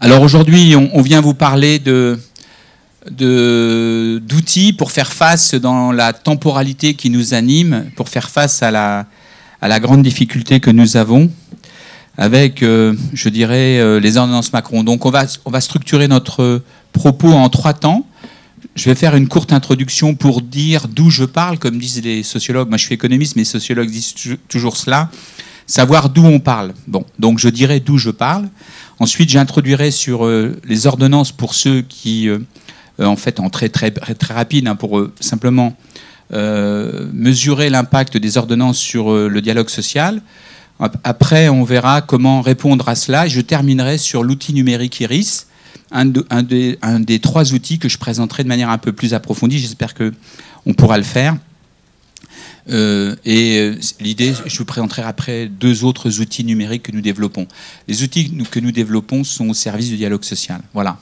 Alors aujourd'hui, on, vient vous parler d'outils pour faire face dans la temporalité qui nous anime, pour faire face à la, à la grande difficulté que nous avons avec, euh, je dirais, euh, les ordonnances Macron. Donc on va, on va structurer notre propos en trois temps. Je vais faire une courte introduction pour dire d'où je parle, comme disent les sociologues. Moi, je suis économiste, mais les sociologues disent toujours cela. Savoir d'où on parle. Bon, donc je dirai d'où je parle. Ensuite, j'introduirai sur euh, les ordonnances pour ceux qui, en fait, en très très très rapide, hein, pour simplement mesurer l'impact des ordonnances sur le dialogue social. Après, on verra comment répondre à cela. Je terminerai sur l'outil numérique Iris, un, des, trois outils que je présenterai de manière un peu plus approfondie. J'espère qu'on pourra le faire. Euh, et euh, l'idée, je vous présenterai après deux autres outils numériques que nous développons. Les outils que nous développons sont au service du dialogue social. Voilà.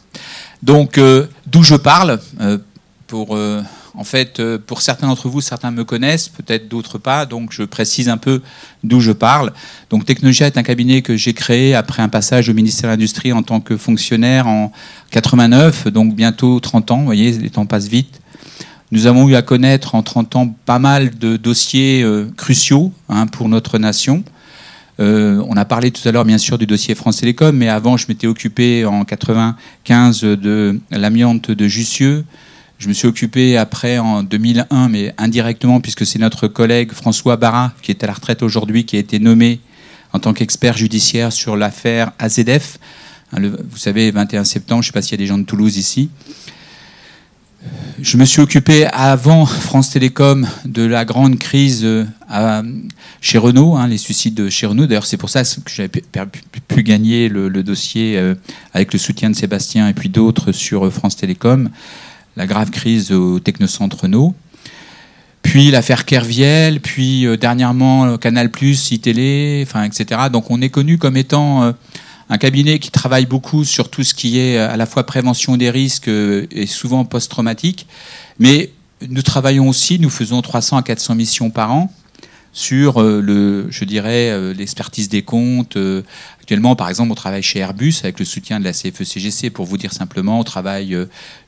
Donc, euh, d'où je parle, pour en fait, pour certains d'entre vous, certains me connaissent, peut-être d'autres pas, donc je précise un peu d'où je parle. Donc Technologia est un cabinet que j'ai créé après un passage au ministère de l'Industrie en tant que fonctionnaire en 89, donc bientôt 30 ans, vous voyez, les temps passent vite. Nous avons eu à connaître en 30 ans pas mal de dossiers euh, cruciaux hein, pour notre nation. Euh, on a parlé tout à l'heure, bien sûr, du dossier France Télécom, mais avant, je m'étais occupé en 95 de l'amiante de Jussieu, je me suis occupé après en 2001, mais indirectement, puisque c'est notre collègue François Barra, qui est à la retraite aujourd'hui, qui a été nommé en tant qu'expert judiciaire sur l'affaire AZF. Hein, vous savez, 21 septembre, je ne sais pas s'il y a des gens de Toulouse ici. Je me suis occupé avant France Télécom de la grande crise euh, chez Renault, hein, les suicides chez Renault. D'ailleurs, c'est pour ça que j'avais pu, gagner le, dossier euh, avec le soutien de Sébastien et puis d'autres sur euh, France Télécom la grave crise au Technocentre Renault. Puis l'affaire Kerviel, puis dernièrement Canal+, iTélé, enfin, etc. Donc on est connu comme étant un cabinet qui travaille beaucoup sur tout ce qui est à la fois prévention des risques et souvent post-traumatique. Mais nous travaillons aussi, nous faisons 300 à 400 missions par an sur le, je dirais, l'expertise des comptes, Actuellement, par exemple, on travaille chez Airbus avec le soutien de la CFE-CGC. Pour vous dire simplement, on travaille, euh,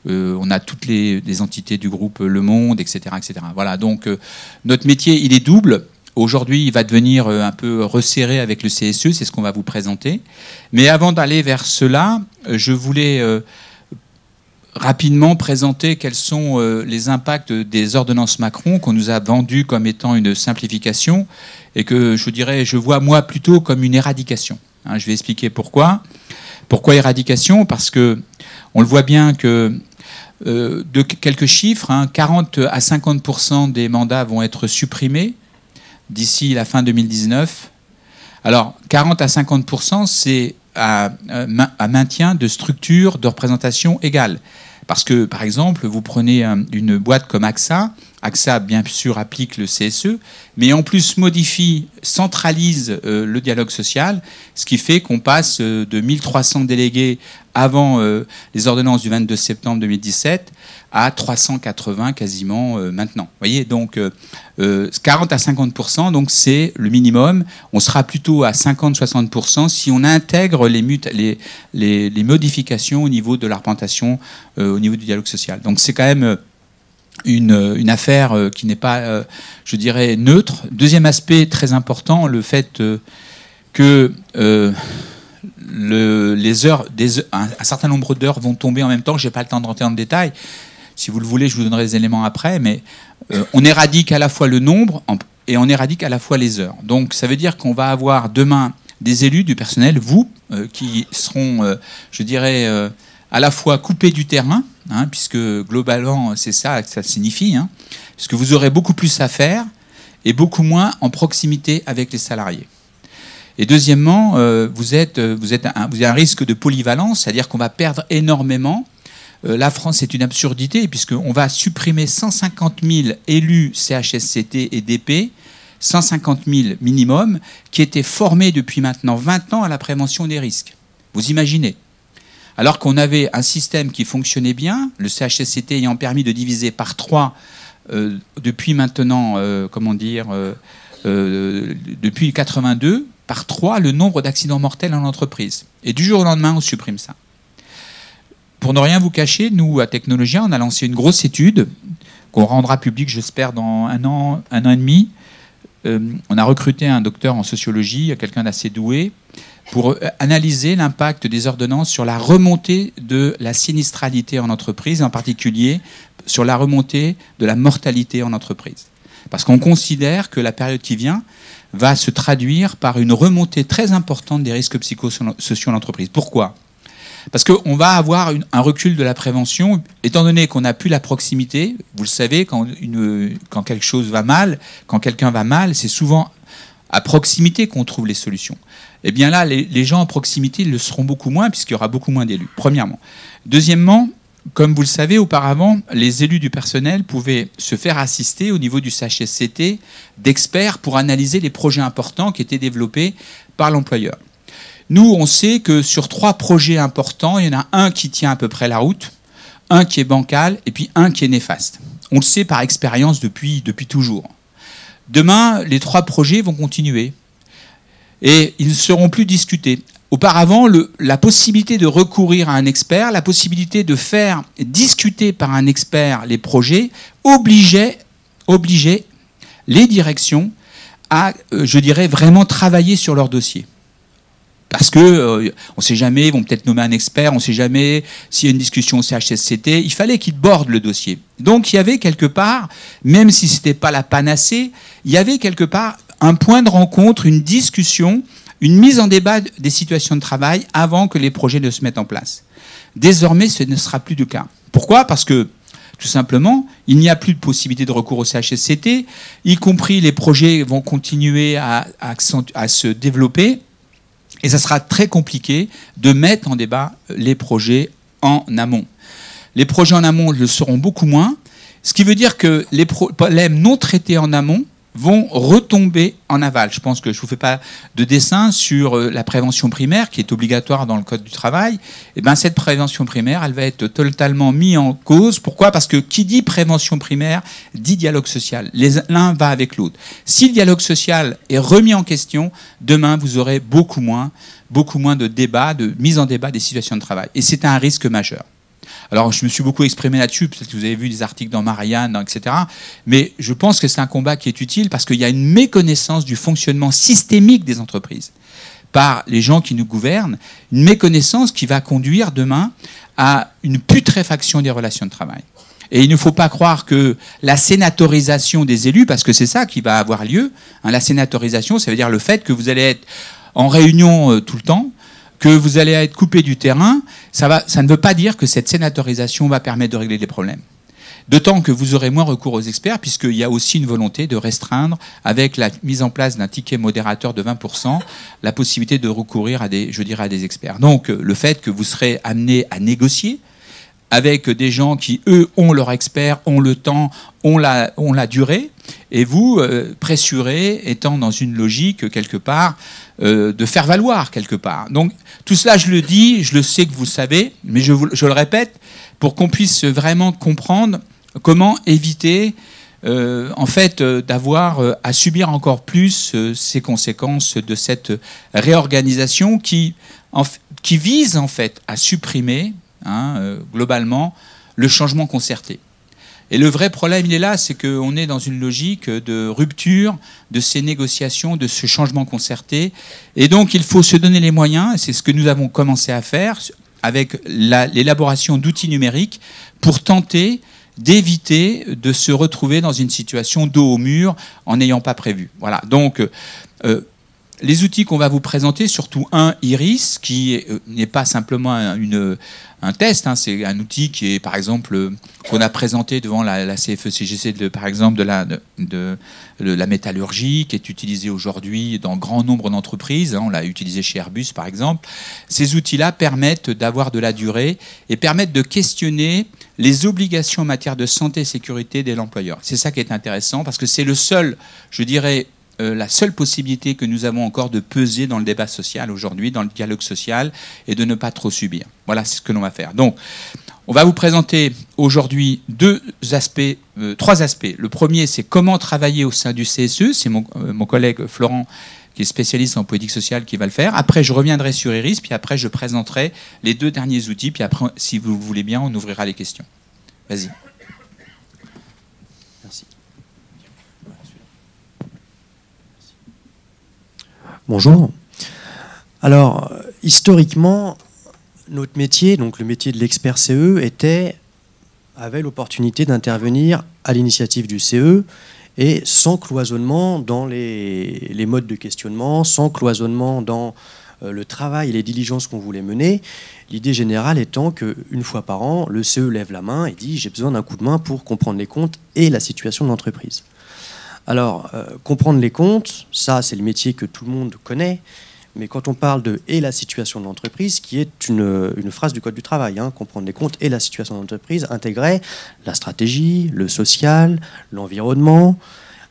euh, on a toutes les, entités du groupe Le Monde, etc., etc. Voilà. Donc, euh, notre métier, il est double. Aujourd'hui, il va devenir un peu resserré avec le CSE. C'est ce qu'on va vous présenter. Mais avant d'aller vers cela, je voulais rapidement présenter quels sont les impacts des ordonnances Macron qu'on nous a vendues comme étant une simplification et que je dirais, je vois moi plutôt comme une éradication. Hein, je vais expliquer pourquoi. Pourquoi éradication? Parce que on le voit bien que euh, de quelques chiffres, 40 hein, à 50% des mandats vont être supprimés d'ici la fin 2019. Alors 40 à 50 c'est à, à, maintien de structures de représentation égales. Parce que, par exemple, vous prenez une boîte comme AXA, AXA, bien sûr, applique le CSE, mais en plus modifie, centralise euh, le dialogue social, ce qui fait qu'on passe euh, de 1300 délégués avant euh, les ordonnances du 22 septembre 2017 à 380 quasiment maintenant. Vous voyez, donc 40 à 50 donc c'est le minimum. On sera plutôt à 50-60 si on intègre les, les, modifications au niveau de l'arpentation, au niveau du dialogue social. Donc c'est quand même une, affaire euh, qui n'est pas, euh, je dirais, neutre. Deuxième aspect très important, le fait euh, que les heures, un, certain nombre d'heures vont tomber en même temps. Je n'ai pas le temps de rentrer dans le détail. Si vous le voulez, je vous donnerai des éléments après. Mais on éradique à la fois le nombre et on éradique à la fois les heures. Donc ça veut dire qu'on va avoir demain des élus du personnel, vous, qui seront, je dirais, à la fois coupés du terrain, hein, puisque globalement c'est ça que ça signifie, hein, puisque vous aurez beaucoup plus à faire et beaucoup moins en proximité avec les salariés. Et deuxièmement, euh, vous, êtes, un, vous un risque de polyvalence, c'est-à-dire qu'on va perdre énormément. Euh, la France est une absurdité, puisqu'on va supprimer 150 000 élus CHSCT et DP, 150 000 minimum, qui étaient formés depuis maintenant 20 ans à la prévention des risques. Vous imaginez alors qu'on avait un système qui fonctionnait bien, le CHSCT ayant permis de diviser par trois euh, depuis maintenant, euh, comment dire, euh, depuis 82, par trois le nombre d'accidents mortels en entreprise. Et du jour au lendemain, on supprime ça. pour ne rien vous cacher, nous, à Technologia, on a lancé une grosse étude qu'on rendra publique, j'espère, dans un an, un an et demi. Euh, on a recruté un docteur en sociologie, quelqu'un d'assez doué, pour euh, analyser l'impact des ordonnances sur la remontée de la sinistralité en entreprise, en particulier sur la remontée de la mortalité en entreprise. Parce qu'on considère que la période qui vient va se traduire par une remontée très importante des risques psychosociaux en entreprise. Pourquoi? Parce qu'on va avoir un recul de la prévention, étant donné qu'on n'a plus la proximité. Vous le savez, quand, quelque chose va mal, quand quelqu'un va mal, c'est souvent à proximité qu'on trouve les solutions. Eh bien là, les, les gens en proximité le seront beaucoup moins, puisqu'il y aura beaucoup moins d'élus, premièrement. Deuxièmement, comme vous le savez, auparavant, les élus du personnel pouvaient se faire assister au niveau du CHSCT d'experts pour analyser les projets importants qui étaient développés par l'employeur. Nous, on sait que sur trois projets importants, il y en a un qui tient à peu près la route, un qui est bancal et puis un qui est néfaste. On le sait par expérience depuis, depuis toujours. Demain, les trois projets vont continuer et ils ne seront plus discutés. Auparavant, la possibilité de recourir à un expert, la possibilité de faire discuter par un expert les projets obligeait, obligeait les directions à, euh, je dirais, vraiment travailler sur leur dossier parce que euh, on ne sait jamais, ils vont peut-être nommer un expert, on ne sait jamais s'il y a une discussion au CHSCT. Il fallait qu'ils bordent le dossier. Donc il y avait quelque part, même si ce n'était pas la panacée, il y avait quelque part un point de rencontre, une discussion, une mise en débat des situations de travail avant que les projets ne se mettent en place. Désormais, ce ne sera plus le cas. Pourquoi? Parce que tout simplement, il n'y a plus de possibilité de recours au CHSCT, y compris les projets vont continuer à, à se développer et ça sera très compliqué de mettre en débat les projets en amont. Les projets en amont le seront beaucoup moins, ce qui veut dire que les problèmes non traités en amont vont retomber en aval. Je pense que je ne vous fais pas de dessin sur euh, la prévention primaire qui est obligatoire dans le Code du travail. Et eh ben, cette prévention primaire, elle va être totalement mise en cause. Pourquoi? Parce que qui dit prévention primaire dit dialogue social. L'un va avec l'autre. Si le dialogue social est remis en question, demain, vous aurez beaucoup moins, beaucoup moins de débats, de mise en débat des situations de travail. Et c'est un risque majeur. Alors, je me suis beaucoup exprimé là-dessus, peut-être que vous avez vu des articles dans Marianne, etc. Mais je pense que c'est un combat qui est utile parce qu'il y a une méconnaissance du fonctionnement systémique des entreprises par les gens qui nous gouvernent, une méconnaissance qui va conduire demain à une putréfaction des relations de travail. Et il ne faut pas croire que la sénatorisation des élus, parce que c'est ça qui va avoir lieu, hein, la sénatorisation, ça veut dire le fait que vous allez être en réunion euh, tout le temps, que vous allez être coupé du terrain, ça, ne veut pas dire que cette sénatorisation va permettre de régler les problèmes. D'autant que vous aurez moins recours aux experts, puisqu'il y a aussi une volonté de restreindre, avec la mise en place d'un ticket modérateur de 20%, la possibilité de recourir à des, je dirais, à des experts. Donc, le fait que vous serez amené à négocier avec des gens qui, eux, ont leur expert, ont le temps, ont la, durée, et vous, euh, pressurez, étant dans une logique, quelque part, euh, de faire valoir, quelque part. Donc, tout cela, je le dis, je le sais que vous le savez, mais je, le répète, pour qu'on puisse vraiment comprendre comment éviter, euh, en fait, d'avoir à subir encore plus ces conséquences de cette réorganisation qui vise, en fait, à supprimer, hein, globalement, le changement concerté. Et le vrai problème, il est là, c'est qu'on est dans une logique de rupture de ces négociations, de ce changement concerté. Et donc, il faut se donner les moyens, et c'est ce que nous avons commencé à faire avec l'élaboration d'outils numériques pour tenter d'éviter de se retrouver dans une situation dos au mur en n'ayant pas prévu. Voilà. Donc, euh, les outils qu'on va vous présenter, surtout un Iris, qui euh, n'est pas simplement une, un test, hein, c'est un outil qui est, par exemple, euh, qu'on a présenté devant la, la CFE-CGC, de, par exemple, de la, de, la métallurgie, qui est utilisé aujourd'hui dans grand nombre d'entreprises. Hein, on l'a utilisé chez Airbus, par exemple. Ces outils-là permettent d'avoir de la durée et permettent de questionner les obligations en matière de santé et sécurité de l'employeur. C'est ça qui est intéressant, parce que c'est le seul, je dirais, euh, la seule possibilité que nous avons encore de peser dans le débat social aujourd'hui, dans le dialogue social, et de ne pas trop subir. Voilà ce que l'on va faire. Donc, on va vous présenter aujourd'hui deux aspects, euh, trois aspects. Le premier, c'est comment travailler au sein du CSE. C'est mon, euh, mon, collègue Florent qui est spécialiste en politique sociale, qui va le faire. Après, je reviendrai sur Iris, puis après, je présenterai les deux derniers outils, puis après, si vous voulez bien, on ouvrira les questions. Vas-y. Bonjour. Alors, historiquement, notre métier, donc le métier de l'expert CE, était, avait l'opportunité d'intervenir à l'initiative du CE et sans cloisonnement dans les, les, modes de questionnement, sans cloisonnement dans euh, le travail et les diligences qu'on voulait mener. L'idée générale étant qu'une fois par an, le CE lève la main et dit j'ai besoin d'un coup de main pour comprendre les comptes et la situation de l'entreprise. Alors, euh, comprendre les comptes, ça c'est le métier que tout le monde connaît, mais quand on parle de et la situation de l'entreprise, qui est une, phrase du Code du travail, hein, comprendre les comptes et la situation de l'entreprise, intégrer la stratégie, le social, l'environnement,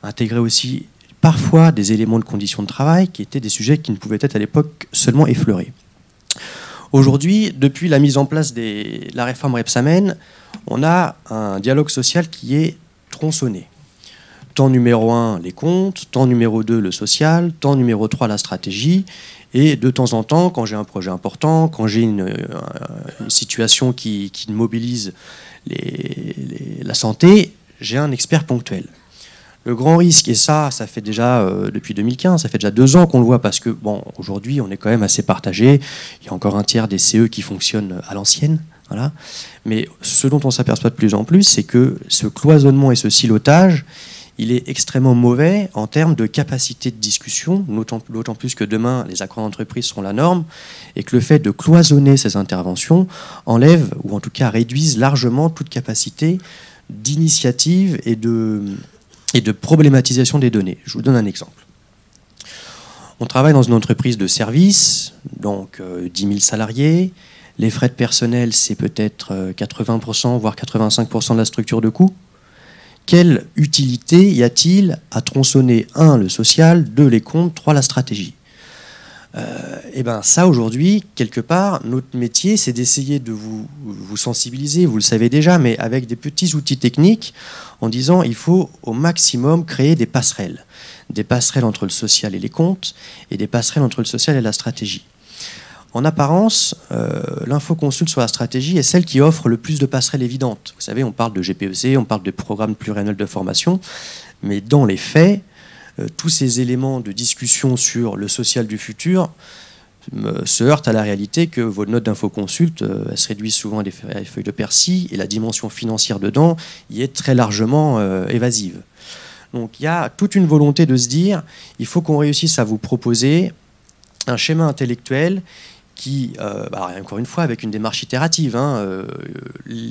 intégrer aussi parfois des éléments de conditions de travail, qui étaient des sujets qui ne pouvaient être à l'époque seulement effleurés. Aujourd'hui, depuis la mise en place de la réforme Repsamen, on a un dialogue social qui est tronçonné. Temps numéro 1, les comptes, temps numéro 2, le social, temps numéro 3, la stratégie, et de temps en temps, quand j'ai un projet important, quand j'ai une, euh, situation qui, mobilise la santé, j'ai un expert ponctuel. Le grand risque, et ça, ça fait déjà euh, depuis 2015, ça fait déjà deux ans qu'on le voit parce que, bon, aujourd'hui, on est quand même assez partagé. Il y a encore un tiers des CE qui fonctionnent à l'ancienne. Voilà. Mais ce dont on s'aperçoit de plus en plus, c'est que ce cloisonnement et ce silotage, il est extrêmement mauvais en termes de capacité de discussion, d'autant plus que demain, les accords d'entreprise seront la norme, et que le fait de cloisonner ces interventions enlève, ou en tout cas réduise largement toute capacité d'initiative et de, problématisation des données. Je vous donne un exemple. On travaille dans une entreprise de service, donc 10 euh, 000 salariés. Les frais de personnel, c'est peut-être 80%, euh, voire 85% de la structure de coût quelle utilité y a-t-il à tronçonner, un, le social, deux, les comptes, trois, la stratégie? Et euh, eh ben ça aujourd'hui quelque part notre métier c'est d'essayer de vous, vous sensibiliser vous le savez déjà mais avec des petits outils techniques en disant il faut au maximum créer des passerelles. Des passerelles entre le social et les comptes et des passerelles entre le social et la stratégie en apparence, euh, l'infoconsulte sur la stratégie est celle qui offre le plus de passerelles évidentes. Vous savez, on parle de GPEC, on parle de programmes pluriannuels de formation, mais dans les faits, euh, tous ces éléments de discussion sur le social du futur se heurtent à la réalité que vos notes d'infoconsulte euh, se réduisent souvent à des feuilles de persil et la dimension financière dedans y est très largement euh, évasive. Donc il y a toute une volonté de se dire il faut qu'on réussisse à vous proposer un schéma intellectuel qui, euh, bah, encore une fois, avec une démarche itérative. Hein, euh,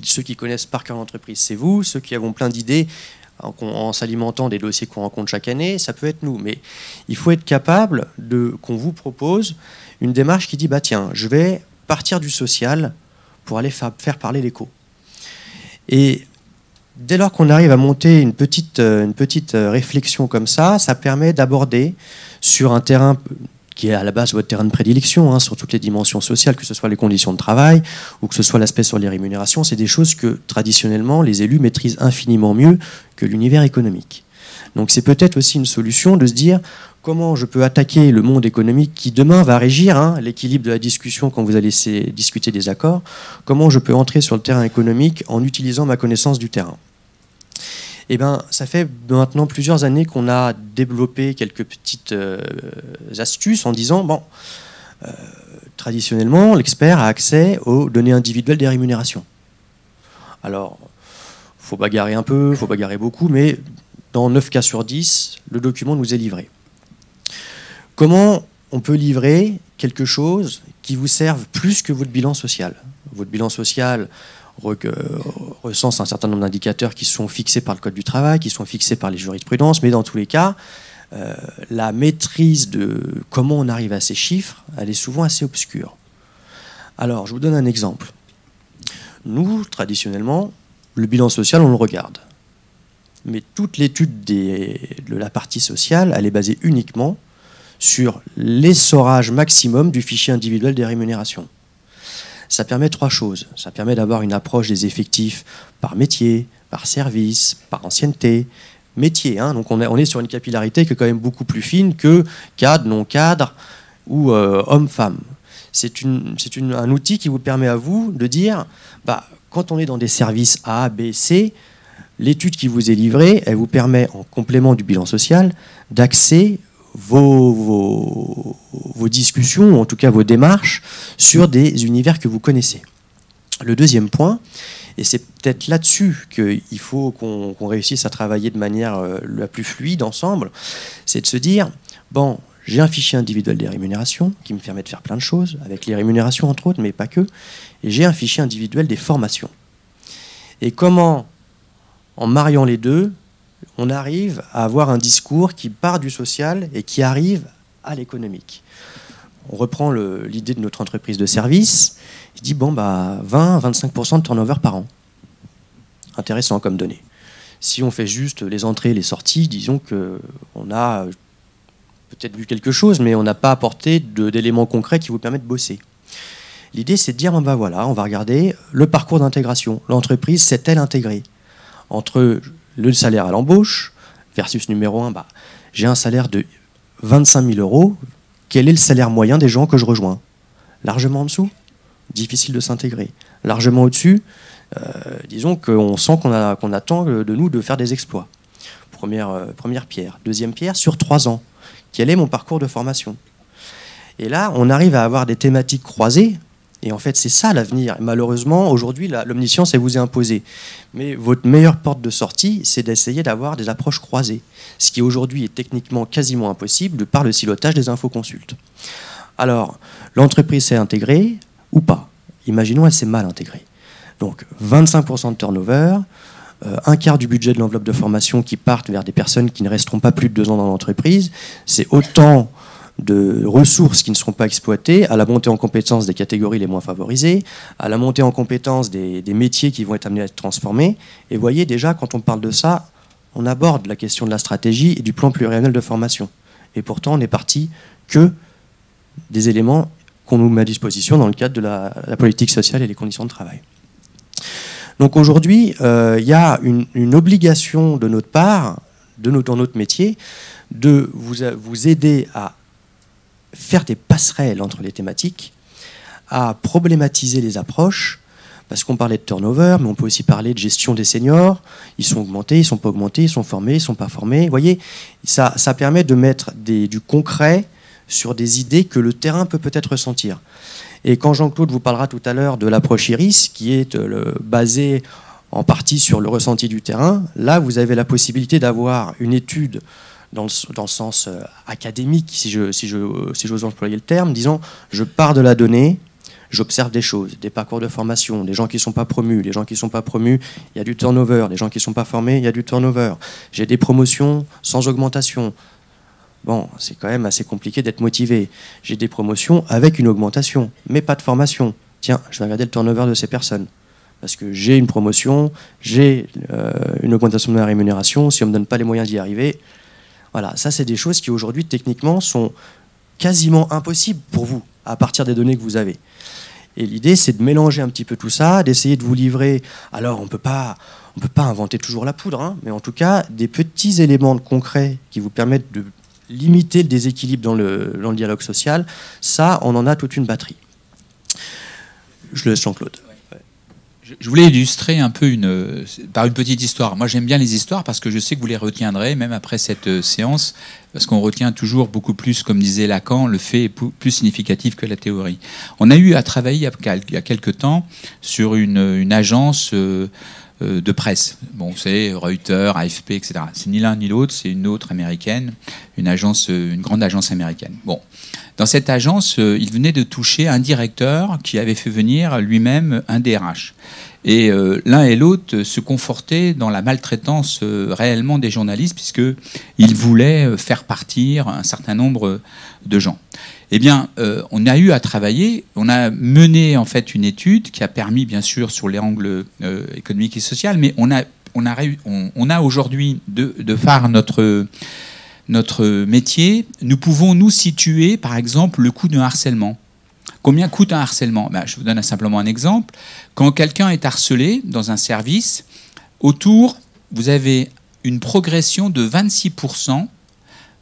ceux qui connaissent par cœur l'entreprise, c'est vous. Ceux qui avons plein d'idées en, s'alimentant des dossiers qu'on rencontre chaque année, ça peut être nous. Mais il faut être capable qu'on vous propose une démarche qui dit bah tiens, je vais partir du social pour aller faire parler l'écho. Et dès lors qu'on arrive à monter une petite, euh, une petite réflexion comme ça, ça permet d'aborder sur un terrain qui est à la base votre terrain de prédilection hein, sur toutes les dimensions sociales, que ce soit les conditions de travail ou que ce soit l'aspect sur les rémunérations, c'est des choses que traditionnellement les élus maîtrisent infiniment mieux que l'univers économique. Donc c'est peut-être aussi une solution de se dire comment je peux attaquer le monde économique qui demain va régir hein, l'équilibre de la discussion quand vous allez discuter des accords, comment je peux entrer sur le terrain économique en utilisant ma connaissance du terrain. Eh ben, ça fait maintenant plusieurs années qu'on a développé quelques petites euh, astuces en disant bon, euh, traditionnellement, l'expert a accès aux données individuelles des rémunérations. Alors, faut bagarrer un peu, faut bagarrer beaucoup, mais dans 9 cas sur 10, le document nous est livré. Comment on peut livrer quelque chose qui vous serve plus que votre bilan social? Votre bilan social, recense un certain nombre d'indicateurs qui sont fixés par le Code du travail, qui sont fixés par les jurisprudences, mais dans tous les cas, euh, la maîtrise de comment on arrive à ces chiffres, elle est souvent assez obscure. Alors, je vous donne un exemple. Nous, traditionnellement, le bilan social, on le regarde. Mais toute l'étude de la partie sociale, elle est basée uniquement sur l'essorage maximum du fichier individuel des rémunérations ça permet trois choses. Ça permet d'avoir une approche des effectifs par métier, par service, par ancienneté, métiers. Hein. Donc on est, on est, sur une capillarité qui est quand même beaucoup plus fine que cadre, non-cadre ou euh, homme-femme. C'est un outil qui vous permet à vous de dire, bah, quand on est dans des services A, B, C, l'étude qui vous est livrée, elle vous permet, en complément du bilan social, d'axer vos, vos, discussions, ou en tout cas vos démarches, sur des univers que vous connaissez. Le deuxième point, et c'est peut-être là-dessus qu'il faut qu'on réussisse à travailler de manière euh, la plus fluide ensemble, c'est de se dire, bon, j'ai un fichier individuel des rémunérations qui me permet de faire plein de choses, avec les rémunérations entre autres, mais pas que, et j'ai un fichier individuel des formations. Et comment, en mariant les deux, on arrive à avoir un discours qui part du social et qui arrive à l'économique. On reprend l'idée de notre entreprise de service. Il dit bon, bah, 20-25% de turnover par an. Intéressant comme donnée. Si on fait juste les entrées et les sorties, disons qu'on a peut-être vu quelque chose, mais on n'a pas apporté d'éléments concrets qui vous permettent de bosser. L'idée, c'est de dire, bah voilà, on va regarder le parcours d'intégration. L'entreprise s'est-elle intégrée entre le salaire à l'embauche versus numéro 1, bah, j'ai un salaire de 25 000 euros. Quel est le salaire moyen des gens que je rejoins? Largement en dessous? Difficile de s'intégrer. Largement au-dessus? Euh, Disons qu'on sent qu'on attend de nous de faire des exploits. Première, euh, première pierre. Deuxième pierre, sur trois ans. Quel est mon parcours de formation? Et là, on arrive à avoir des thématiques croisées et en fait, c'est ça l'avenir. Malheureusement, aujourd'hui, l'omniscience, elle vous est imposée. Mais votre meilleure porte de sortie, c'est d'essayer d'avoir des approches croisées. Ce qui aujourd'hui est techniquement quasiment impossible par le silotage des infoconsultes. Alors, l'entreprise s'est intégrée ou pas? Imaginons, elle s'est mal intégrée. Donc, 25% de turnover, euh, un quart du budget de l'enveloppe de formation qui partent vers des personnes qui ne resteront pas plus de deux ans dans l'entreprise. C'est autant de ressources qui ne seront pas exploitées, à la montée en compétence des catégories les moins favorisées, à la montée en compétence des, métiers qui vont être amenés à être transformés. Et voyez déjà, quand on parle de ça, on aborde la question de la stratégie et du plan pluriannuel de formation. Et pourtant, on n'est parti que des éléments qu'on nous met à disposition dans le cadre de la, politique sociale et les conditions de travail. Donc aujourd'hui, euh, il y a une, obligation de notre part, de dans notre métier, de vous, vous aider à faire des passerelles entre les thématiques, à problématiser les approches, parce qu'on parlait de turnover, mais on peut aussi parler de gestion des seniors. Ils sont augmentés, ils sont pas augmentés, ils sont formés, ils sont pas formés. Vous voyez, ça, ça permet de mettre du concret sur des idées que le terrain peut peut-être ressentir. Et quand Jean-Claude vous parlera tout à l'heure de l'approche IRIS, qui est euh, basée en partie sur le ressenti du terrain, là, vous avez la possibilité d'avoir une étude dans le, sens euh, académique, si je si je si j'ose employer le terme, disons je pars de la donnée, j'observe des choses, des parcours de formation, des gens qui ne sont pas promus, les gens qui ne sont pas promus, il y a du turnover, les gens qui ne sont pas formés, il y a du turnover. J'ai des promotions sans augmentation. Bon, c'est quand même assez compliqué d'être motivé. J'ai des promotions avec une augmentation, mais pas de formation. Tiens, je vais regarder le turnover de ces personnes. Parce que j'ai une promotion, j'ai euh, une augmentation de la rémunération, si on ne me donne pas les moyens d'y arriver, voilà, ça c'est des choses qui aujourd'hui techniquement sont quasiment impossibles pour vous à partir des données que vous avez. Et l'idée c'est de mélanger un petit peu tout ça, d'essayer de vous livrer. Alors on peut pas, on peut pas inventer toujours la poudre, hein, mais en tout cas des petits éléments concrets qui vous permettent de limiter le déséquilibre dans le, dans le dialogue social. Ça, on en a toute une batterie. Je laisse Jean-Claude. Je voulais illustrer un peu une, par une petite histoire. Moi, j'aime bien les histoires parce que je sais que vous les retiendrez, même après cette euh, séance, parce qu'on retient toujours beaucoup plus, comme disait Lacan, le fait est plus significatif que la théorie. On a eu à travailler il y a quelques temps sur une, agence euh, euh, de presse. Bon, c'est Reuters, AFP, etc. C'est ni l'un ni l'autre, c'est une autre américaine, une agence, une grande agence américaine. Bon, dans cette agence, euh, il venait de toucher un directeur qui avait fait venir lui-même un DRH. Et euh, l'un et l'autre se confortaient dans la maltraitance euh, réellement des journalistes, puisqu'ils voulaient faire partir un certain nombre de gens. Eh bien, on a eu à travailler, on a mené en fait une étude qui a permis, bien sûr, sur les angles économiques et sociaux, mais on a, on a, on, a aujourd'hui de, de phare notre notre métier, nous pouvons nous situer, par exemple, le coût d'un harcèlement. Combien coûte un harcèlement? Ben, Je vous donne simplement un exemple. Quand quelqu'un est harcelé dans un service, autour, vous avez une progression de 26%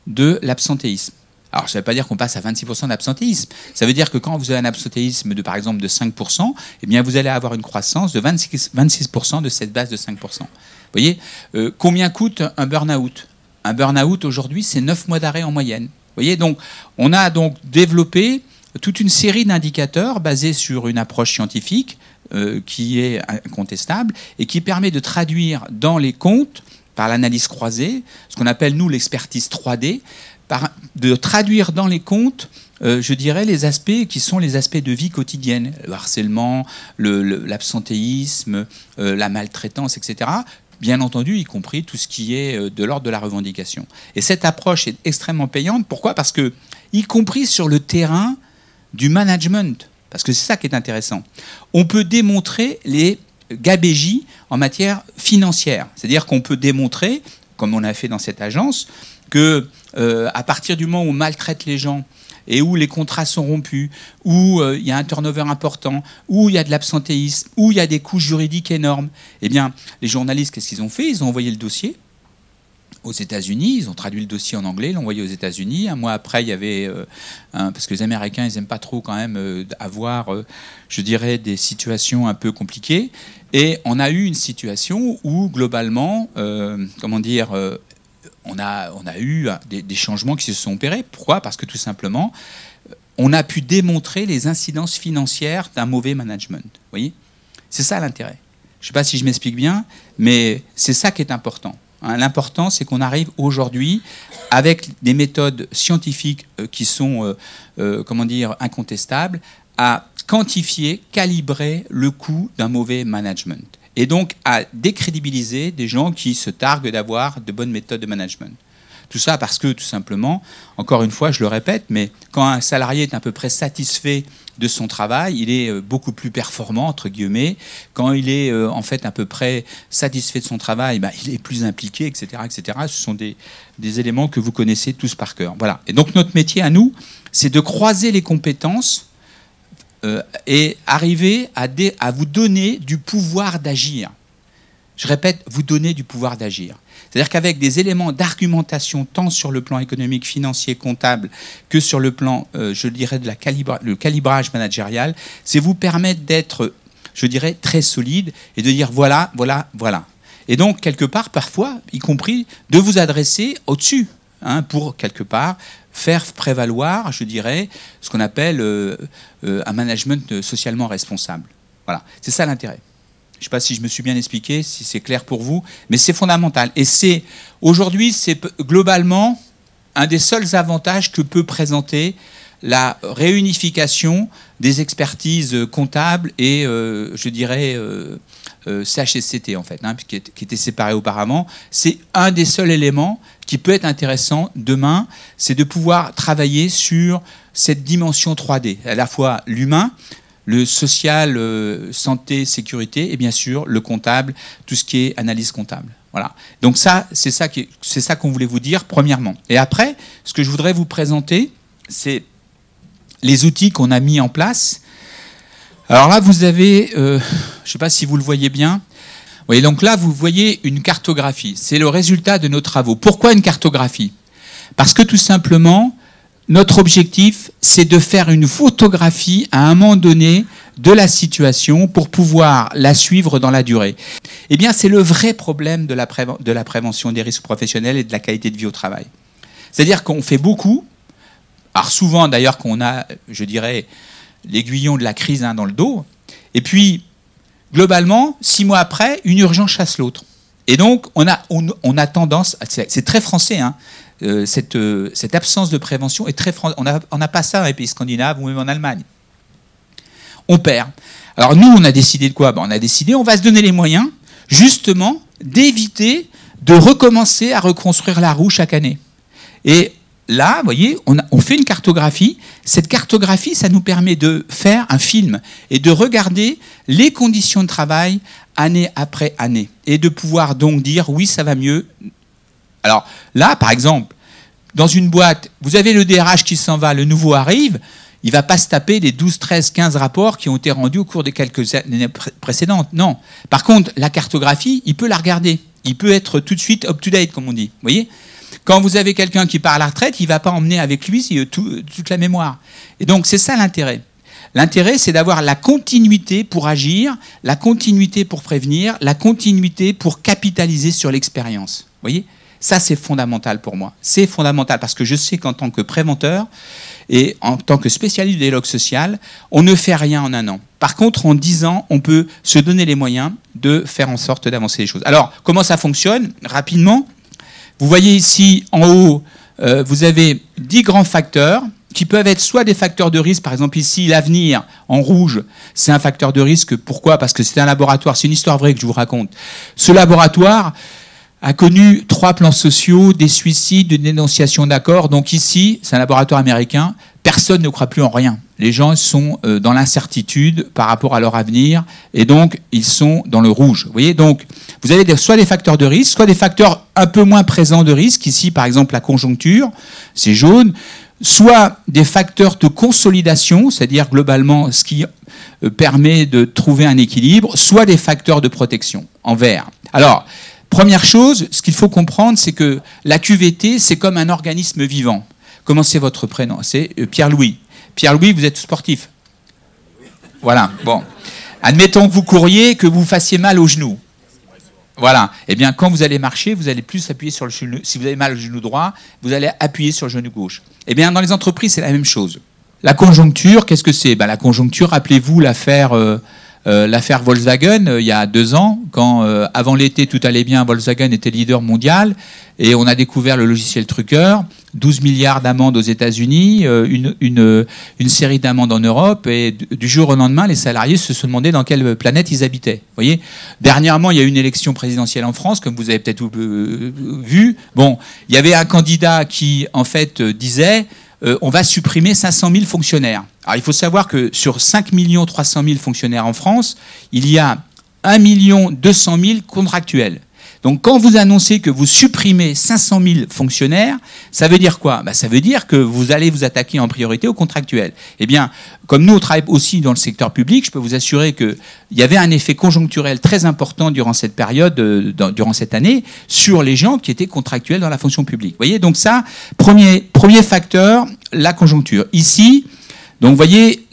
de l'absentéisme. Alors, ça ne veut pas dire qu'on passe à 26% d'absentéisme. Ça veut dire que quand vous avez un absentéisme de, par exemple, de 5%, eh bien, vous allez avoir une croissance de 26%, 26 de cette base de 5%. Vous voyez euh, Combien coûte un burn-out? Un burn-out, aujourd'hui, c'est 9 mois d'arrêt en moyenne. Vous voyez Donc, on a donc développé toute une série d'indicateurs basés sur une approche scientifique euh, qui est incontestable et qui permet de traduire dans les comptes, par l'analyse croisée, ce qu'on appelle, nous, l'expertise 3D, de traduire dans les comptes, euh, je dirais, les aspects qui sont les aspects de vie quotidienne, le harcèlement, l'absentéisme, euh, la maltraitance, etc. Bien entendu, y compris tout ce qui est de l'ordre de la revendication. Et cette approche est extrêmement payante. Pourquoi? Parce que, y compris sur le terrain du management, parce que c'est ça qui est intéressant, on peut démontrer les gabégies en matière financière. C'est-à-dire qu'on peut démontrer, comme on a fait dans cette agence, que euh, à partir du moment où on maltraite les gens et où les contrats sont rompus, où euh, il y a un turnover important, où il y a de l'absentéisme, où il y a des coûts juridiques énormes, eh bien, les journalistes, qu'est-ce qu'ils ont fait? Ils ont envoyé le dossier aux États-Unis, ils ont traduit le dossier en anglais, l'ont envoyé aux États-Unis. Un mois après, il y avait, euh, parce que les Américains, ils n'aiment pas trop quand même avoir, je dirais, des situations un peu compliquées. Et on a eu une situation où, globalement, comment dire, on a, on a eu des, changements qui se sont opérés. Pourquoi? Parce que tout simplement, on a pu démontrer les incidences financières d'un mauvais management. Vous voyez? C'est ça l'intérêt. Je ne sais pas si je m'explique bien, mais c'est ça qui est important. Hein. L'important, c'est qu'on arrive aujourd'hui, avec des méthodes scientifiques euh, qui sont, euh, euh, comment dire, incontestables, à quantifier, calibrer le coût d'un mauvais management et donc à décrédibiliser des gens qui se targuent d'avoir de bonnes méthodes de management. Tout ça parce que, tout simplement, encore une fois, je le répète, mais quand un salarié est à peu près satisfait de son travail, il est euh, beaucoup plus performant, entre guillemets. Quand il est euh, en fait à peu près satisfait de son travail, bah, il est plus impliqué, etc. etc. Ce sont des, éléments que vous connaissez tous par cœur. Voilà. Et donc notre métier à nous, c'est de croiser les compétences euh, et arriver à vous donner du pouvoir d'agir. Je répète, vous donner du pouvoir d'agir. C'est-à-dire qu'avec des éléments d'argumentation, tant sur le plan économique, financier, comptable, que sur le plan, euh, je dirais, de la le calibrage managérial, c'est vous permettre d'être, je dirais, très solide et de dire voilà, voilà, voilà. Et donc, quelque part, parfois, y compris, de vous adresser au-dessus, hein, pour, quelque part, faire prévaloir, je dirais, ce qu'on appelle euh, euh, un management socialement responsable. Voilà, c'est ça l'intérêt. Je ne sais pas si je me suis bien expliqué, si c'est clair pour vous, mais c'est fondamental. Et c'est aujourd'hui, c'est globalement un des seuls avantages que peut présenter la réunification des expertises comptables et, euh, je dirais, CHSCT en fait, hein, qui, qui étaient séparés auparavant. C'est un des seuls éléments qui peut être intéressant demain, c'est de pouvoir travailler sur cette dimension 3D, à la fois l'humain, le social, euh, santé, sécurité, et bien sûr le comptable, tout ce qui est analyse comptable. Voilà. Donc ça, c'est ça c'est qu'on voulait vous dire premièrement. Et après, ce que je voudrais vous présenter, c'est les outils qu'on a mis en place. Alors là, vous avez, euh, je ne sais pas si vous le voyez bien, voyez, donc là, vous voyez une cartographie. C'est le résultat de nos travaux. Pourquoi une cartographie? Parce que tout simplement, notre objectif, c'est de faire une photographie à un moment donné de la situation pour pouvoir la suivre dans la durée. Eh bien, c'est le vrai problème de la, prévention des risques professionnels et de la qualité de vie au travail. C'est-à-dire qu'on fait beaucoup, alors souvent d'ailleurs qu'on a, je dirais, l'aiguillon de la crise hein, dans le dos, et puis globalement, six mois après, une urgence chasse l'autre. Et donc, on a, on, a tendance, c'est très français, hein, euh, cette, euh, cette, absence de prévention est très. On n'a on pas ça dans les pays scandinaves ou même en Allemagne. On perd. Alors nous, on a décidé de quoi? Ben, On a décidé, on va se donner les moyens, justement, d'éviter de recommencer à reconstruire la roue chaque année. Et là, vous voyez, on, fait une cartographie. Cette cartographie, ça nous permet de faire un film et de regarder les conditions de travail année après année et de pouvoir donc dire oui, ça va mieux. Alors là, par exemple, dans une boîte, vous avez le DRH qui s'en va, le nouveau arrive, il va pas se taper les 12, 13, 15 rapports qui ont été rendus au cours des quelques années précédentes. Non. Par contre, la cartographie, il peut la regarder. il peut être tout de suite up-to-date, comme on dit. Vous voyez? Quand vous avez quelqu'un qui part à la retraite, il ne va pas emmener avec lui toute la mémoire. Et donc, c'est ça l'intérêt. L'intérêt, c'est d'avoir la continuité pour agir, la continuité pour prévenir, la continuité pour capitaliser sur l'expérience. Vous voyez? Ça, c'est fondamental pour moi. C'est fondamental parce que je sais qu'en tant que préventeur et en tant que spécialiste du dialogue social, on ne fait rien en un an. Par contre, en dix ans, on peut se donner les moyens de faire en sorte d'avancer les choses. Alors, comment ça fonctionne Rapidement, vous voyez ici en haut, euh, vous avez dix grands facteurs qui peuvent être soit des facteurs de risque, par exemple ici l'avenir en rouge, c'est un facteur de risque. Pourquoi? Parce que c'est un laboratoire, c'est une histoire vraie que je vous raconte. Ce laboratoire a connu trois plans sociaux, des suicides, une dénonciation d'accords. Donc ici, c'est un laboratoire américain, personne ne croit plus en rien. Les gens sont euh, dans l'incertitude par rapport à leur avenir et donc ils sont dans le rouge. Vous voyez, donc vous avez soit des facteurs de risque, soit des facteurs un peu moins présents de risque. Ici, par exemple, la conjoncture, c'est jaune soit des facteurs de consolidation, c'est-à-dire globalement ce qui euh, permet de trouver un équilibre, soit des facteurs de protection en vert. Alors, première chose, ce qu'il faut comprendre, c'est que la QVT, c'est comme un organisme vivant. Comment c'est votre prénom? C'est euh, Pierre-Louis. Pierre-Louis, vous êtes sportif. Voilà, bon. Admettons que vous couriez, que vous fassiez mal au genou. Voilà. Eh bien, quand vous allez marcher, vous allez plus appuyer sur le genou. Si vous avez mal au genou droit, vous allez appuyer sur le genou gauche. Eh bien, dans les entreprises, c'est la même chose. La conjoncture, qu'est-ce que c'est? Ben, La conjoncture, rappelez-vous l'affaire euh, euh, l'affaire Volkswagen euh, il y a deux ans, quand avant l'été tout allait bien, Volkswagen était leader mondial, et on a découvert le logiciel Trucker, 12 milliards d'amendes aux États-Unis, une, une, une, série d'amendes en Europe, et du jour au lendemain, les salariés se sont demandé dans quelle planète ils habitaient. voyez Dernièrement, il y a eu une élection présidentielle en France, comme vous avez peut-être vu. Bon, il y avait un candidat qui, en fait, disait euh, on va supprimer 500 000 fonctionnaires. Alors il faut savoir que sur 5 300 000 fonctionnaires en France, il y a 1 200 000 contractuels. Donc quand vous annoncez que vous supprimez 500 000 fonctionnaires, ça veut dire quoi? Bah, Ça veut dire que vous allez vous attaquer en priorité aux contractuels. Eh bien, comme nous, on travaille aussi dans le secteur public, je peux vous assurer qu'il y avait un effet conjoncturel très important durant cette période, euh, durant cette année, sur les gens qui étaient contractuels dans la fonction publique. Vous voyez, donc ça, premier, premier facteur, la conjoncture. Ici, donc vous voyez,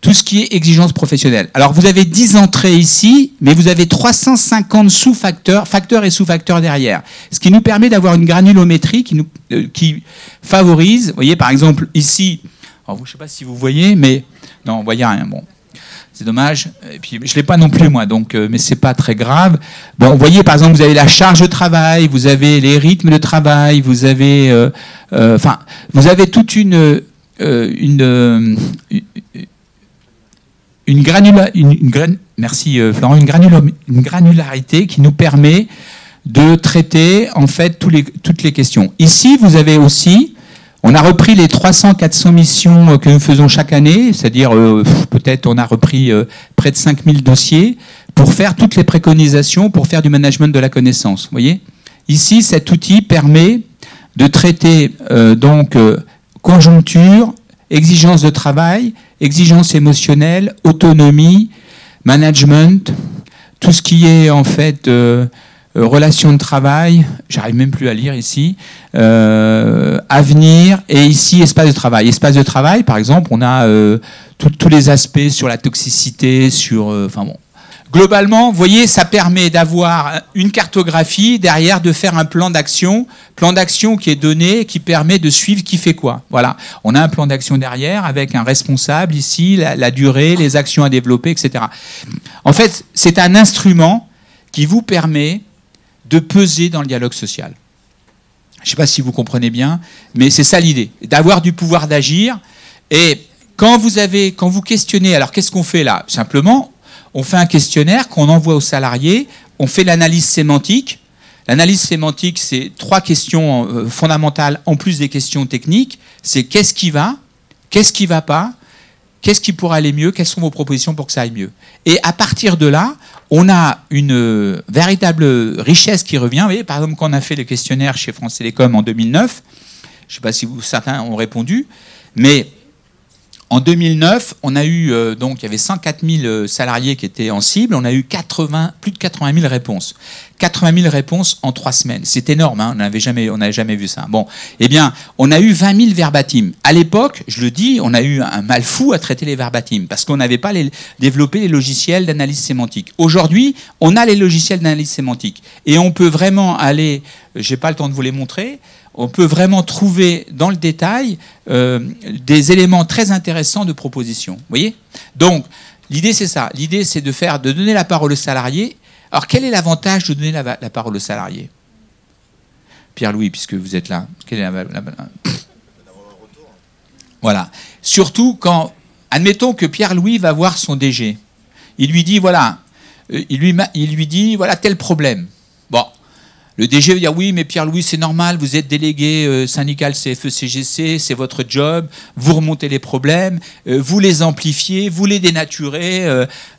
tout ce qui est exigence professionnelle. Alors vous avez 10 entrées ici, mais vous avez 350 sous-facteurs, facteurs et sous-facteurs derrière. Ce qui nous permet d'avoir une granulométrie qui, euh, favorise, vous voyez par exemple ici, je ne sais pas si vous voyez, mais non, vous voyez rien. Bon, c'est dommage. Et puis je l'ai pas non plus moi, donc euh, mais c'est pas très grave. Bon, vous voyez par exemple, vous avez la charge de travail, vous avez les rythmes de travail, vous avez, euh, enfin, vous avez toute une une, une, granula, une, merci euh, Florent, une, une, granularité qui nous permet de traiter en fait toutes les questions. Ici, vous avez aussi, on a repris les 300-400 missions euh, que nous faisons chaque année, c'est-à-dire euh, peut-être on a repris près de 5000 dossiers pour faire toutes les préconisations, pour faire du management de la connaissance. Voyez? Ici, cet outil permet de traiter donc conjoncture, exigence de travail, exigence émotionnelle, autonomie, management, tout ce qui est en fait euh, euh, relation de travail, j'arrive même plus à lire ici, euh, avenir et ici espace de travail. Espace de travail, par exemple, on a tous les aspects sur la toxicité, sur, enfin bon, Globalement, vous voyez, ça permet d'avoir une cartographie, derrière de faire un plan d'action, plan d'action qui est donné, qui permet de suivre qui fait quoi. Voilà, on a un plan d'action derrière avec un responsable ici, la, durée, les actions à développer, etc. En fait, c'est un instrument qui vous permet de peser dans le dialogue social. Je ne sais pas si vous comprenez bien, mais c'est ça l'idée, d'avoir du pouvoir d'agir. Et quand vous avez, quand vous questionnez, alors qu'est-ce qu'on fait là? Simplement, on fait un questionnaire qu'on envoie aux salariés, on fait l'analyse sémantique. L'analyse sémantique, c'est trois questions euh, fondamentales en plus des questions techniques. C'est qu'est-ce qui va, qu'est-ce qui va pas, qu'est-ce qui pourrait aller mieux, quelles sont vos propositions pour que ça aille mieux. Et à partir de là, on a une euh, véritable richesse qui revient. Vous voyez, par exemple, quand on a fait le questionnaire chez France Télécom en 2009, je ne sais pas si certains ont répondu, mais En 2009, on a eu euh, donc il y avait 104 000 euh, salariés qui étaient en cible. On a eu 80, plus de 80 000 réponses. 80 000 réponses en trois semaines. C'est énorme. Hein on n'avait jamais, jamais vu ça. Bon, eh bien, on a eu 20 000 verbatim. À l'époque, je le dis, on a eu un mal fou à traiter les verbatim parce qu'on n'avait pas développé les logiciels d'analyse sémantique. Aujourd'hui, on a les logiciels d'analyse sémantique et on peut vraiment aller. J'ai pas le temps de vous les montrer on peut vraiment trouver dans le détail euh, des éléments très intéressants de proposition. Vous voyez? Donc, l'idée, c'est ça. L'idée, c'est de faire, de donner la parole au salarié. Alors, quel est l'avantage de donner la, parole au salarié? Pierre-Louis, puisque vous êtes là. Quel est Voilà. Surtout quand, admettons que Pierre-Louis va voir son DG. Il lui dit, voilà, euh, il lui, il lui dit, voilà tel problème. Le DG veut dire oui, mais Pierre-Louis, c'est normal, vous êtes délégué euh, syndical CFE-CGC, c'est votre job, vous remontez les problèmes, euh, vous les amplifiez, vous les dénaturez,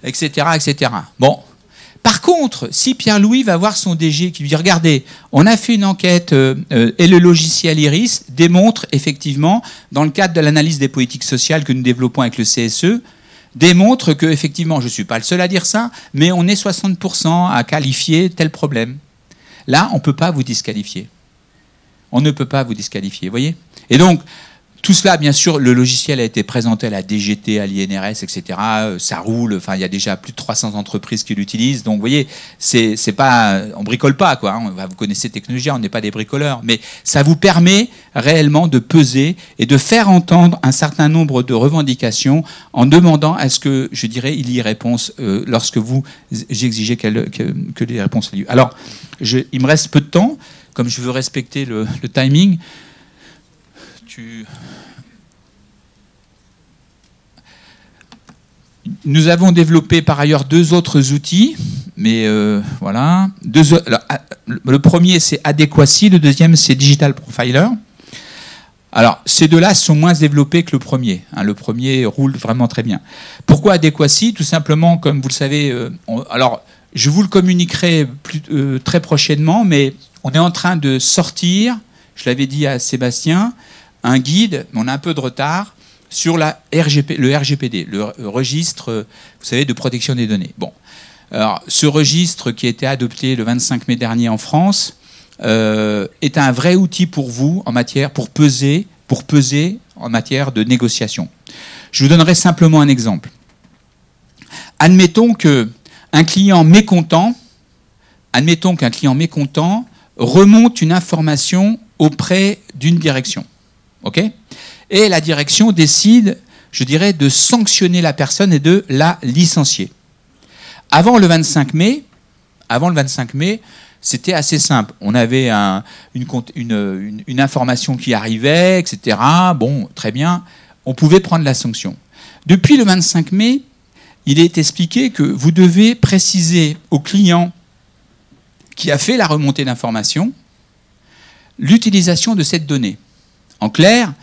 etc., euh, etc. Bon. Par contre, si Pierre-Louis va voir son DG qui lui dit regardez, on a fait une enquête et le logiciel Iris démontre effectivement, dans le cadre de l'analyse des politiques sociales que nous développons avec le CSE, démontre que effectivement, je ne suis pas le seul à dire ça, mais on est 60% à qualifier tel problème. Là, on ne peut pas vous disqualifier. On ne peut pas vous disqualifier, voyez? Et donc, tout cela, bien sûr, le logiciel a été présenté à la DGT, à l'INRS, etc. Euh, ça roule. Enfin, il y a déjà plus de 300 entreprises qui l'utilisent. Donc, vous voyez, c'est, c'est pas, on bricole pas, quoi. Hein. Vous connaissez technologie, on n'est pas des bricoleurs, mais ça vous permet réellement de peser et de faire entendre un certain nombre de revendications en demandant à ce que, je dirais, il y ait réponse euh, lorsque vous exigez que, les réponses aient lieu. Alors, il me reste peu de temps, comme je veux respecter le, timing. Nous avons développé par ailleurs deux autres outils, mais euh, voilà. Ah, le premier c'est Adequacy, le deuxième c'est Digital Profiler. Alors, ces deux-là sont moins développés que le premier. Hein. le premier roule vraiment très bien. Pourquoi Adequacy? Tout simplement, comme vous le savez, euh, alors je vous le communiquerai euh, très prochainement, mais on est en train de sortir, je l'avais dit à Sébastien, un guide, mais on a un peu de retard, sur le RGPD, le registre, vous savez, de protection des données. Bon. Alors, ce registre qui a été adopté le 25 mai dernier en France euh, est un vrai outil pour vous en matière, pour peser, pour peser en matière de négociation. Je vous donnerai simplement un exemple. Admettons que un client mécontent, admettons qu'un client mécontent remonte une information auprès d'une direction. OK? Et la direction décide, je dirais, de sanctionner la personne et de la licencier. Avant le 25 mai, avant le 25 mai, c'était assez simple. On avait une, une, information qui arrivait, etc. Bon, très bien. On pouvait prendre la sanction. Depuis le 25 mai, il est expliqué que vous devez préciser au client qui a fait la remontée d'information l'utilisation de cette donnée. En clair,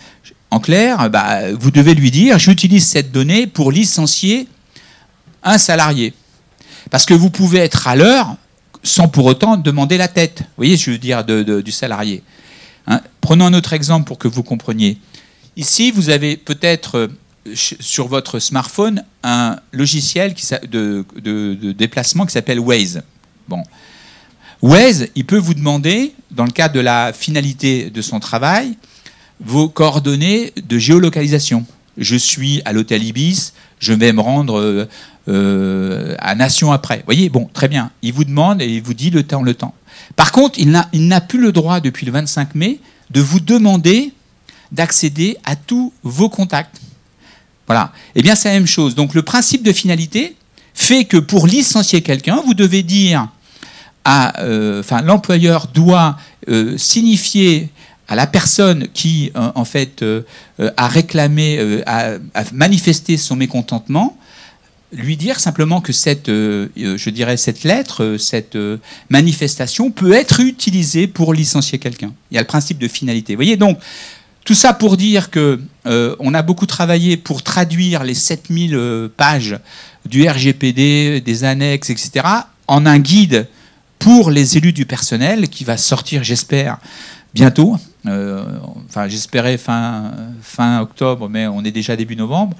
bah, vous devez lui dire j'utilise cette donnée pour licencier un salarié. Parce que vous pouvez être à l'heure sans pour autant demander la tête. Vous voyez, je veux dire, du salarié. Hein. Prenons un autre exemple pour que vous compreniez. Ici, vous avez peut-être sur votre smartphone un logiciel de, déplacement qui s'appelle Waze. Bon. Waze, il peut vous demander, dans le cadre de la finalité de son travail, vos coordonnées de géolocalisation. Je suis à l'hôtel Ibis, je vais me rendre euh, à Nation après. Vous voyez, bon, très bien. Il vous demande et il vous dit le temps, le temps. Par contre, il n'a plus le droit, depuis le 25 mai, de vous demander d'accéder à tous vos contacts. Voilà. Eh bien, c'est la même chose. Donc, le principe de finalité fait que pour licencier quelqu'un, vous devez dire à, euh, enfin, l'employeur doit euh, signifier à la personne qui, euh, en fait, a réclamé, a, manifesté son mécontentement, lui dire simplement que cette, je dirais, cette lettre, cette manifestation peut être utilisée pour licencier quelqu'un. Il y a le principe de finalité. Vous voyez, donc, tout ça pour dire que euh, on a beaucoup travaillé pour traduire les 7000 euh, pages du RGPD, des annexes, etc., en un guide pour les élus du personnel qui va sortir, j'espère, bientôt. Enfin, j'espérais fin, fin octobre, mais on est déjà début novembre.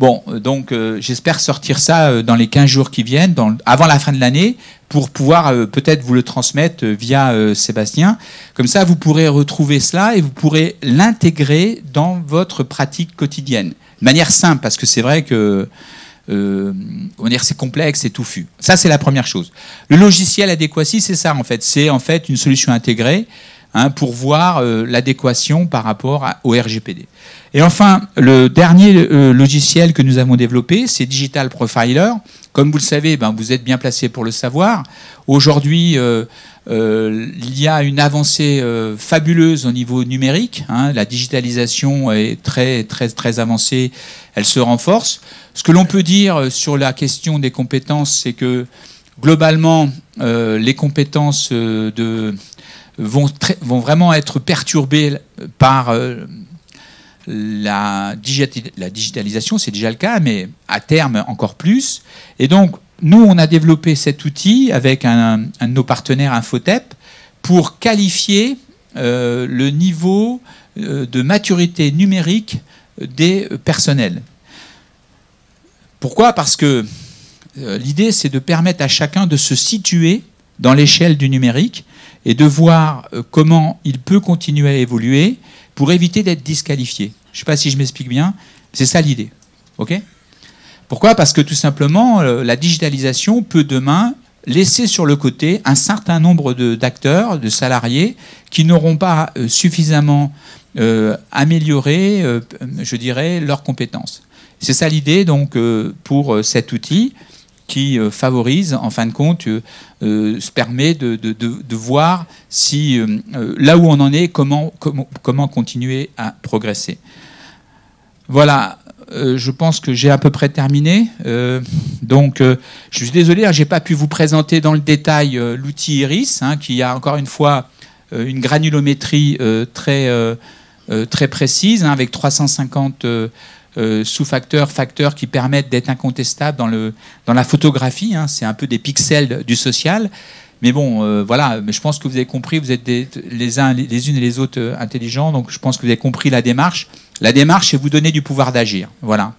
Bon, donc j'espère sortir ça dans les 15 jours qui viennent, avant la fin de l'année, pour pouvoir peut-être vous le transmettre via Sébastien. Comme ça, vous pourrez retrouver cela et vous pourrez l'intégrer dans votre pratique quotidienne. De manière simple, parce que c'est vrai que euh, c'est complexe et touffu. Ça, c'est la première chose. Le logiciel adéquacy, c'est ça en fait. C'est en fait une solution intégrée hein, pour voir euh, l'adéquation par rapport au RGPD. Et enfin, le dernier euh, logiciel que nous avons développé, c'est Digital Profiler. Comme vous le savez, ben, vous êtes bien placé pour le savoir. Aujourd'hui, euh, il y a une avancée fabuleuse au niveau numérique. Hein. la digitalisation est très, très, très avancée. Elle se renforce. Ce que l'on peut dire sur la question des compétences, c'est que globalement, les compétences de, vont, vraiment être perturbées par euh, la, digitalisation, c'est déjà le cas, mais à terme encore plus. Et donc, nous, on a développé cet outil avec un, de nos partenaires Infotep pour qualifier le niveau de maturité numérique des personnels. Pourquoi? Parce que euh, l'idée, c'est de permettre à chacun de se situer dans l'échelle du numérique et de voir euh, comment il peut continuer à évoluer pour éviter d'être disqualifié. Je ne sais pas si je m'explique bien, c'est ça l'idée. Pourquoi? Parce que tout simplement, euh, la digitalisation peut demain laisser sur le côté un certain nombre d'acteurs, de, salariés, qui n'auront pas suffisamment amélioré, je dirais, leurs compétences. C'est ça l'idée donc euh, pour euh, cet outil qui euh, favorise, en fin de compte, se permet de, voir si là où on en est, comment, comment, comment continuer à progresser. Voilà, je pense que j'ai à peu près terminé. donc, je suis désolé, hein, je n'ai pas pu vous présenter dans le détail l'outil Iris, hein, qui a encore une fois une granulométrie très, très précise, hein, avec 350 euh, sous-facteurs, facteurs qui permettent d'être incontestables dans, le, dans la photographie. Hein. c'est un peu des pixels du social. Mais bon, euh, voilà, mais je pense que vous avez compris, vous êtes les, uns, les unes et les autres intelligents, donc je pense que vous avez compris la démarche. La démarche, c'est vous donner du pouvoir d'agir. Voilà.